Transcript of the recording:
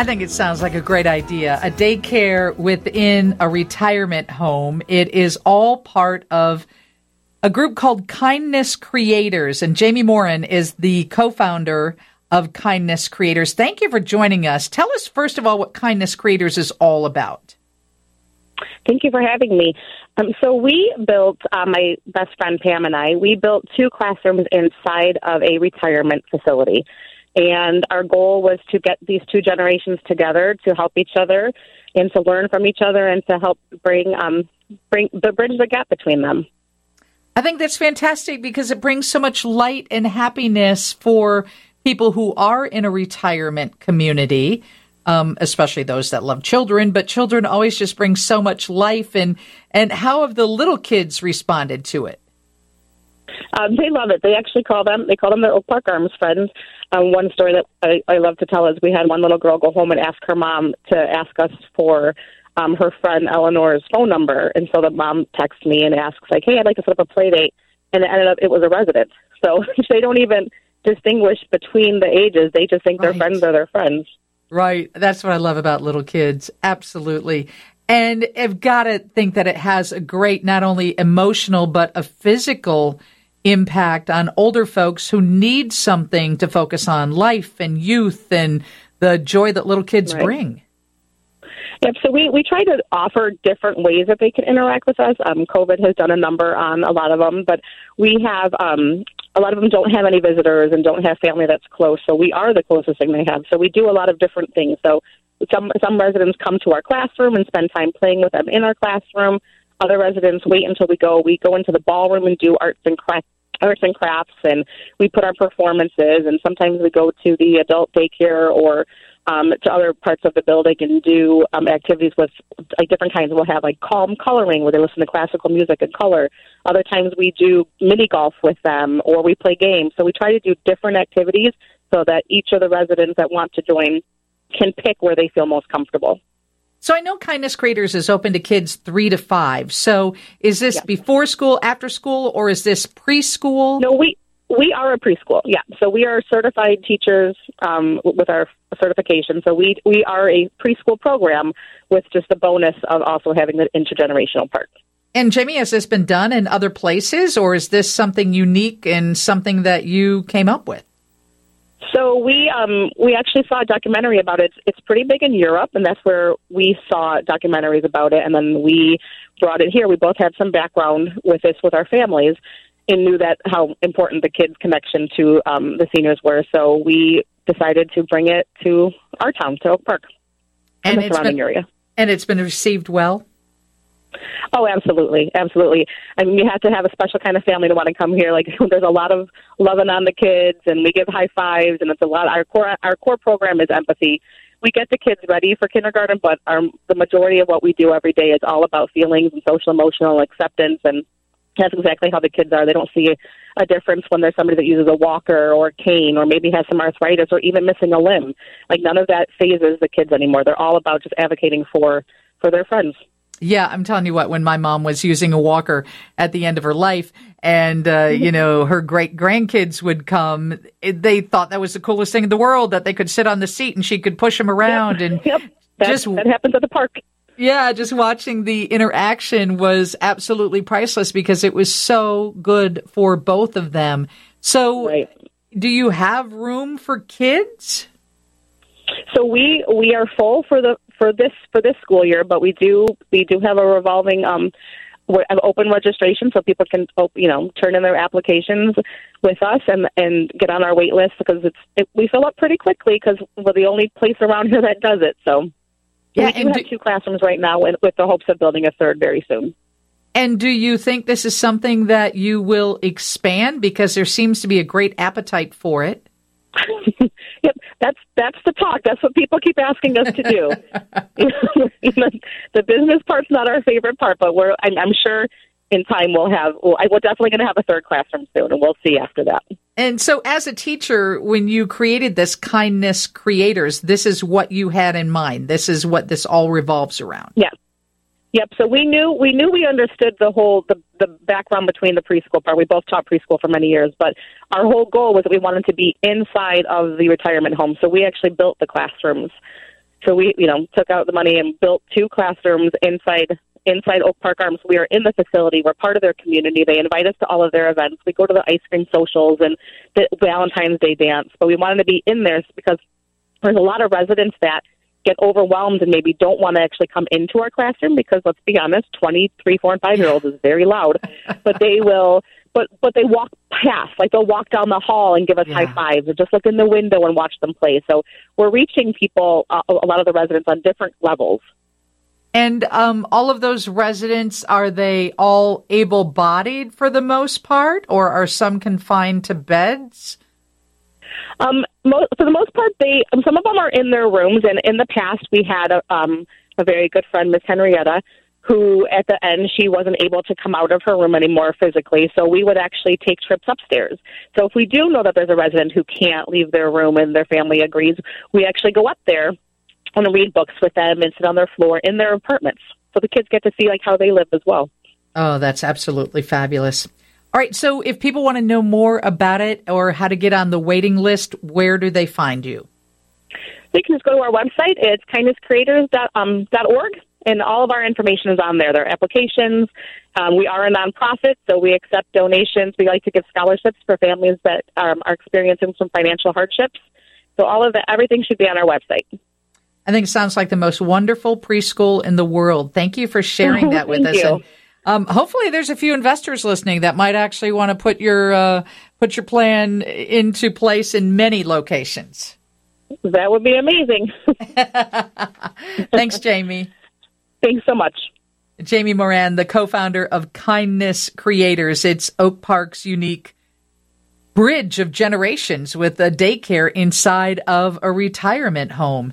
I think it sounds like a great idea. A daycare within a retirement home. It is all part of a group called Kindness Creators, and Jaime Moran is the co founder of Kindness Creators. Thank you for joining us. Tell us, first of all, what Kindness Creators is all about. Thank you for having me. Um, so we built, uh, my best friend Pam and I, we built two classrooms inside of a retirement facility. And our goal was to get these two generations together to help each other and to learn from each other and to help bring um, bring the bridge the gap between them. I think that's fantastic because it brings so much light and happiness for people who are in a retirement community, um, especially those that love children. But children always just bring so much life. And and how have the little kids responded to it? Um, they love it. They actually call them they call them their Oak Park Arms friends. Um, one story that I, I love to tell is we had one little girl go home and ask her mom to ask us for um, her friend Eleanor's phone number, and so the mom texts me and asks like, "Hey, I'd like to set up a play date," and it ended up it was a resident. So they don't even distinguish between the ages; they just think right. their friends are their friends. Right. That's what I love about little kids. Absolutely. And I've got to think that it has a great, not only emotional, but a physical impact on older folks who need something to focus on life and youth and the joy that little kids right. bring. Yep. So we, we try to offer different ways that they can interact with us. Um, COVID has done a number on a lot of them, but we have um, a lot of them don't have any visitors and don't have family that's close. So we are the closest thing they have. So we do a lot of different things. So some some residents come to our classroom and spend time playing with them in our classroom. Other residents wait until we go. We go into the ballroom and do arts and crafts arts and crafts and we put our performances and sometimes we go to the adult daycare or um, to other parts of the building and do um, activities with like different kinds. We'll have like calm coloring where they listen to classical music and color. Other times we do mini golf with them or we play games. So we try to do different activities so that each of the residents that want to join can pick where they feel most comfortable. So I know Kindness Creators is open to kids three to five. So is this before school, after school, or is this preschool? No, we we are a preschool. Yeah, so we are certified teachers um, with our certification. So we we are a preschool program with just the bonus of also having the intergenerational part. And Jaime, has this been done in other places, or is this something unique and something that you came up with? So we um, we actually saw a documentary about it. It's pretty big in Europe, and that's where we saw documentaries about it. And then we brought it here. We both had some background with this with our families, and knew that how important the kids' connection to um, the seniors were. So we decided to bring it to our town, to Oak Park, and, and the surrounding been, area. And it's been received well. Oh, absolutely, absolutely. I mean, you have to have a special kind of family to want to come here. Like, there's a lot of loving on the kids, and we give high fives, and it's a lot. Our core, our core program is empathy. We get the kids ready for kindergarten, but our, the majority of what we do every day is all about feelings and social emotional acceptance, and that's exactly how the kids are. They don't see a difference when there's somebody that uses a walker or a cane, or maybe has some arthritis, or even missing a limb. Like, none of that phases the kids anymore. They're all about just advocating for for their friends. Yeah, I'm telling you what, when my mom was using a walker at the end of her life and, uh, you know, her great grandkids would come, they thought that was the coolest thing in the world that they could sit on the seat and she could push them around yep. and yep. That, just, that happens at the park. Yeah, just watching the interaction was absolutely priceless because it was so good for both of them. So, right. do you have room for kids? So we we are full for the for this for this school year, but we do we do have a revolving um open registration so people can you know turn in their applications with us and and get on our wait list because it's it, we fill up pretty quickly because we're the only place around here that does it. So yeah, we do have do, two classrooms right now with, with the hopes of building a third very soon. And do you think this is something that you will expand because there seems to be a great appetite for it? yep, that's that's the talk. That's what people keep asking us to do. the business part's not our favorite part, but we're I'm, I'm sure in time we'll have. Well, I, we're definitely going to have a third classroom soon, and we'll see after that. And so, as a teacher, when you created this kindness creators, this is what you had in mind. This is what this all revolves around. Yeah. Yep. So we knew we knew we understood the whole the the background between the preschool part. We both taught preschool for many years, but our whole goal was that we wanted to be inside of the retirement home. So we actually built the classrooms So we, you know, took out the money and built two classrooms inside inside Oak Park Arms. We are in the facility. We're part of their community. They invite us to all of their events. We go to the ice cream socials and the Valentine's Day dance. But we wanted to be in there because there's a lot of residents that get overwhelmed and maybe don't want to actually come into our classroom because let's be honest, twenty, three, four, and five year olds is very loud. but they will but but they walk past, like they'll walk down the hall and give us yeah. high fives, or just look in the window and watch them play. So we're reaching people, uh, a lot of the residents, on different levels. And um, all of those residents are they all able-bodied for the most part, or are some confined to beds? Um, for the most part, they some of them are in their rooms. And in the past, we had a, um, a very good friend, Miss Henrietta, who at the end she wasn't able to come out of her room anymore physically so we would actually take trips upstairs so if we do know that there's a resident who can't leave their room and their family agrees we actually go up there and read books with them and sit on their floor in their apartments so the kids get to see like how they live as well oh that's absolutely fabulous all right so if people want to know more about it or how to get on the waiting list where do they find you they can just go to our website it's kindnesscreators.org um, and all of our information is on there. There are applications. Um, we are a nonprofit, so we accept donations. We like to give scholarships for families that um, are experiencing some financial hardships. So all of that, everything should be on our website. I think it sounds like the most wonderful preschool in the world. Thank you for sharing that with us. You. And, um, hopefully, there's a few investors listening that might actually want to put your uh, put your plan into place in many locations. That would be amazing. Thanks, Jaime. Thanks so much. Jaime Moran, the co founder of Kindness Creators. It's Oak Park's unique bridge of generations with a daycare inside of a retirement home.